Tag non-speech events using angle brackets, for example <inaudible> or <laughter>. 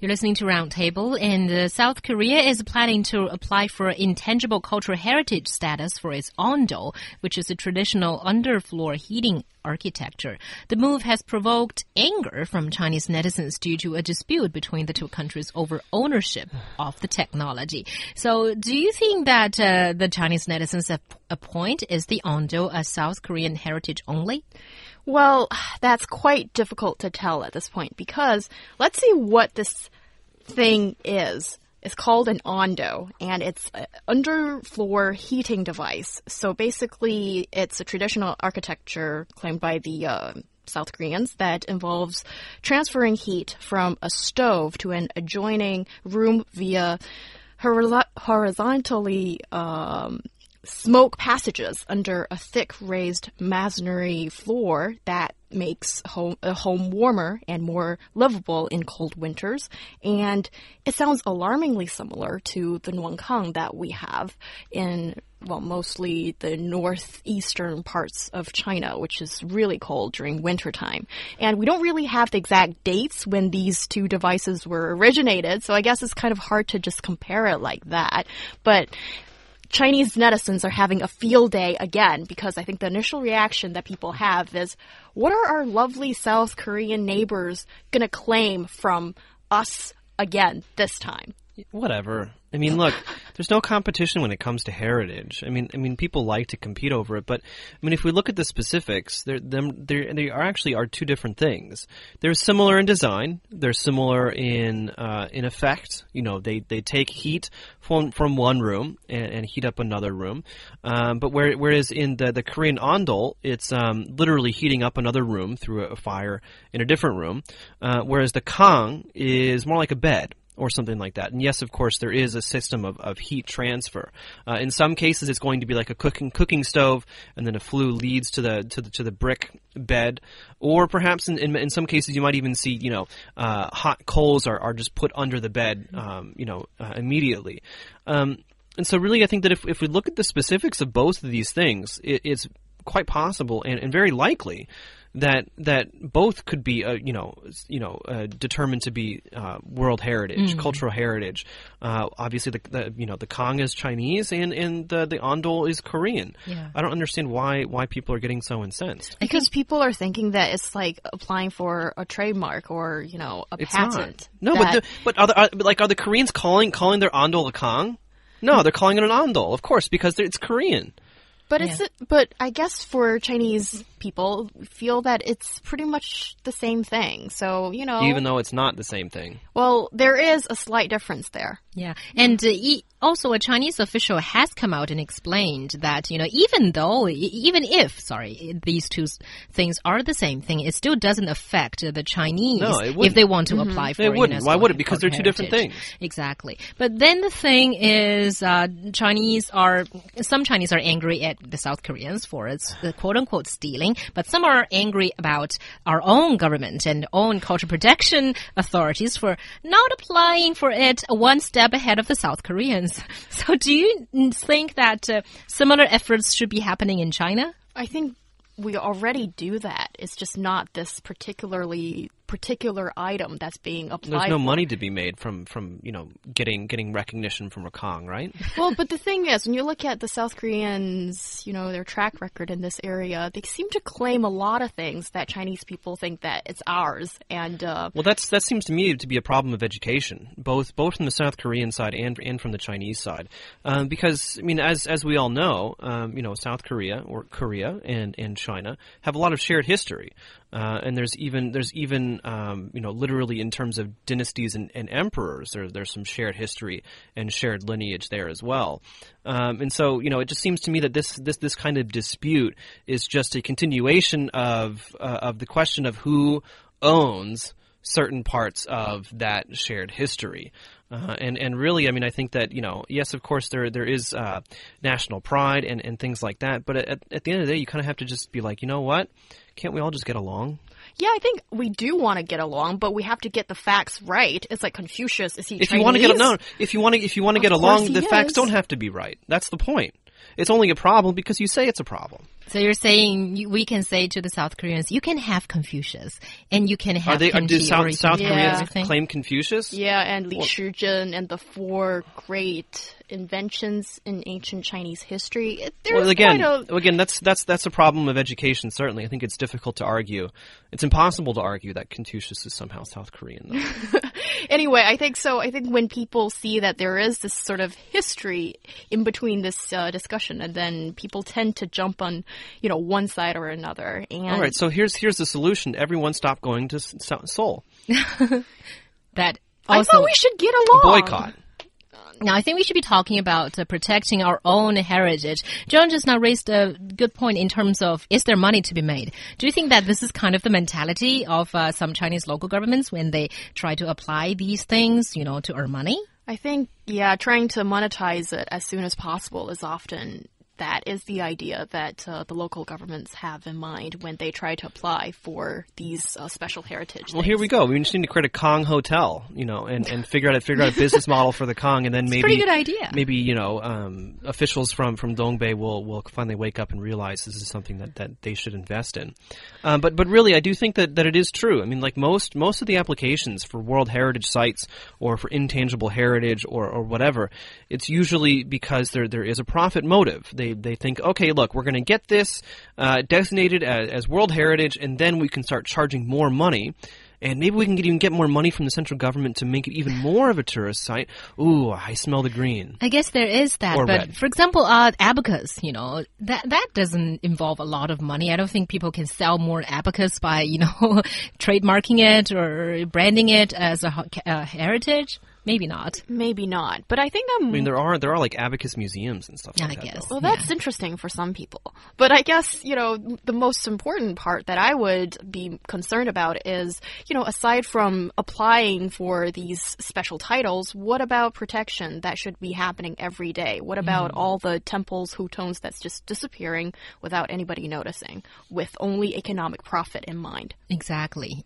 You're listening to Roundtable, and uh, South Korea is planning to apply for intangible cultural heritage status for its ondol, which is a traditional underfloor heating architecture. The move has provoked anger from Chinese netizens due to a dispute between the two countries over ownership of the technology. So, do you think that uh, the Chinese netizens have a point? Is the ondol a South Korean heritage only? Well, <sighs> that's quite difficult to tell at this point because let's see what this thing is. It's called an Ondol, and it's an underfloor heating device. So basically, it's a traditional architecture claimed by the uh, South Koreans that involves transferring heat from a stove to an adjoining room via horizontally um, smoke passages under a thick raised masonry floor that makes home, a home warmer and more livable in cold winters. And it sounds alarmingly similar to the Nuankang that we have in, well, mostly the northeastern parts of China, which is really cold during wintertime. And we don't really have the exact dates when these two devices were originated, so I guess it's kind of hard to just compare it like that. But Chinese netizens are having a field day again because I think the initial reaction that people have is, what are our lovely South Korean neighbors going to claim from us again this time? Whatever. I mean, look, there's no competition when it comes to heritage. I mean, I mean, people like to compete over it, but I mean, if we look at the specifics, them, they're, they are actually are two different things. They're similar in design. They're similar in uh, in effect. You know, they, they take heat from from one room and, and heat up another room. Um, but where, whereas in the the Korean ondol, it's um, literally heating up another room through a fire in a different room. Uh, whereas the Kang is more like a bed or something like that. And yes, of course, there is a system of, of heat transfer. Uh, in some cases, it's going to be like a cooking cooking stove, and then a flue leads to the to the to the brick bed, or perhaps in, in, in some cases you might even see you know uh, hot coals are, are just put under the bed, um, you know, uh, immediately. Um, and so, really, I think that if, if we look at the specifics of both of these things, it, it's quite possible and, and very likely that that both could be uh, you know you know uh, determined to be uh, world heritage, mm. cultural heritage. Uh, obviously, the, the, you know the Kang is Chinese and and the the Ondol is Korean. Yeah. I don't understand why why people are getting so incensed. Because people are thinking that it's like applying for a trademark or you know a it's patent. Not. No, but the, but are the, are, like are the Koreans calling calling their Ondol a Kang? No, they're calling it an Ondol, of course, because it's Korean. But yeah. it's but I guess for Chinese people feel that it's pretty much the same thing. So, you know, even though it's not the same thing. Well, there is a slight difference there. Yeah. And uh, also a Chinese official has come out and explained that, you know, even though even if, sorry, these two things are the same thing, it still doesn't affect the Chinese no, if they want to mm -hmm. apply for it. wouldn't. Why would it? Because they're two different things. Exactly. But then the thing is uh, Chinese are some Chinese are angry at the South Koreans for its quote unquote stealing, but some are angry about our own government and own culture protection authorities for not applying for it one step ahead of the South Koreans. <laughs> So, do you think that uh, similar efforts should be happening in China? I think we already do that. It's just not this particularly particular item that's being applied. There's no for. money to be made from from you know getting getting recognition from a Kang, right? <laughs> well, but the thing is, when you look at the South Koreans, you know their track record in this area, they seem to claim a lot of things that Chinese people think that it's ours. And uh, well, that's that seems to me to be a problem of education, both both from the South Korean side and and from the Chinese side, um, because I mean, as as we all know, um, you know, South Korea or Korea and and China have a lot of shared history. Uh, and there's even there's even um, you know literally in terms of dynasties and, and emperors there, there's some shared history and shared lineage there as well. Um, and so you know it just seems to me that this this this kind of dispute is just a continuation of uh, of the question of who owns certain parts of that shared history. Uh, and and really, I mean, I think that you know, yes, of course, there there is uh, national pride and, and things like that. But at, at the end of the day, you kind of have to just be like, you know what? Can't we all just get along? Yeah, I think we do want to get along, but we have to get the facts right. It's like Confucius. Is he? If Chinese? you want to get no, if you want to if you want to get along, the is. facts don't have to be right. That's the point. It's only a problem because you say it's a problem. So you're saying we can say to the South Koreans, you can have Confucius and you can have Are they? Kimchi do South, South Yeah. Koreans claim Confucius? Yeah, and Li Shizhen and the four great inventions in ancient Chinese history. There's Well, again, quite a again, that's that's that's a problem of education. Certainly, I think it's difficult to argue. It's impossible to argue that Confucius is somehow South Korean. Though. <laughs> Anyway, I think so. I think when people see that there is this sort of history in between this uh, discussion, and then people tend to jump on, you know, one side or another. And All right, so here's here's the solution. Everyone stop going to S- Seoul. <laughs> That I also thought we should get along. Boycott. Now, I think we should be talking about uh, protecting our own heritage. John just now raised a good point in terms of is there money to be made? Do you think that this is kind of the mentality of uh, some Chinese local governments when they try to apply these things, you know, to earn money? I think, yeah, trying to monetize it as soon as possible is often that is the idea that uh, the local governments have in mind when they try to apply for these uh, special heritage. Well, here we go. We just need to create a Kang hotel, you know, and, and figure out figure out a business <laughs> model for the Kang, and then maybe pretty good idea. Maybe you know um, officials from from Dongbei will will finally wake up and realize this is something that, that they should invest in. Um, but but really, I do think that, that it is true. I mean, like most most of the applications for World Heritage sites or for intangible heritage or, or whatever, it's usually because there there is a profit motive. They they think, okay, look, we're going to get this uh, designated as, as World Heritage, and then we can start charging more money. And maybe we can get, even get more money from the central government to make it even more of a tourist site. Ooh, I smell the green. I guess there is that, Or but red. for example, uh, abacus, you know, that that doesn't involve a lot of money. I don't think people can sell more abacus by, you know, <laughs> trademarking it or branding it as a, ho- a heritage. Maybe not. Maybe not, but I think that. I mean, there are there are like abacus museums and stuff I like that. I guess. though. Well, that's interesting for some people. But I guess, you know, the most important part that I would be concerned about is, you know, aside from applying for these special titles, what about protection that should be happening every day? What about mm. all the temples, hutongs that's just disappearing without anybody noticing with only economic profit in mind? Exactly.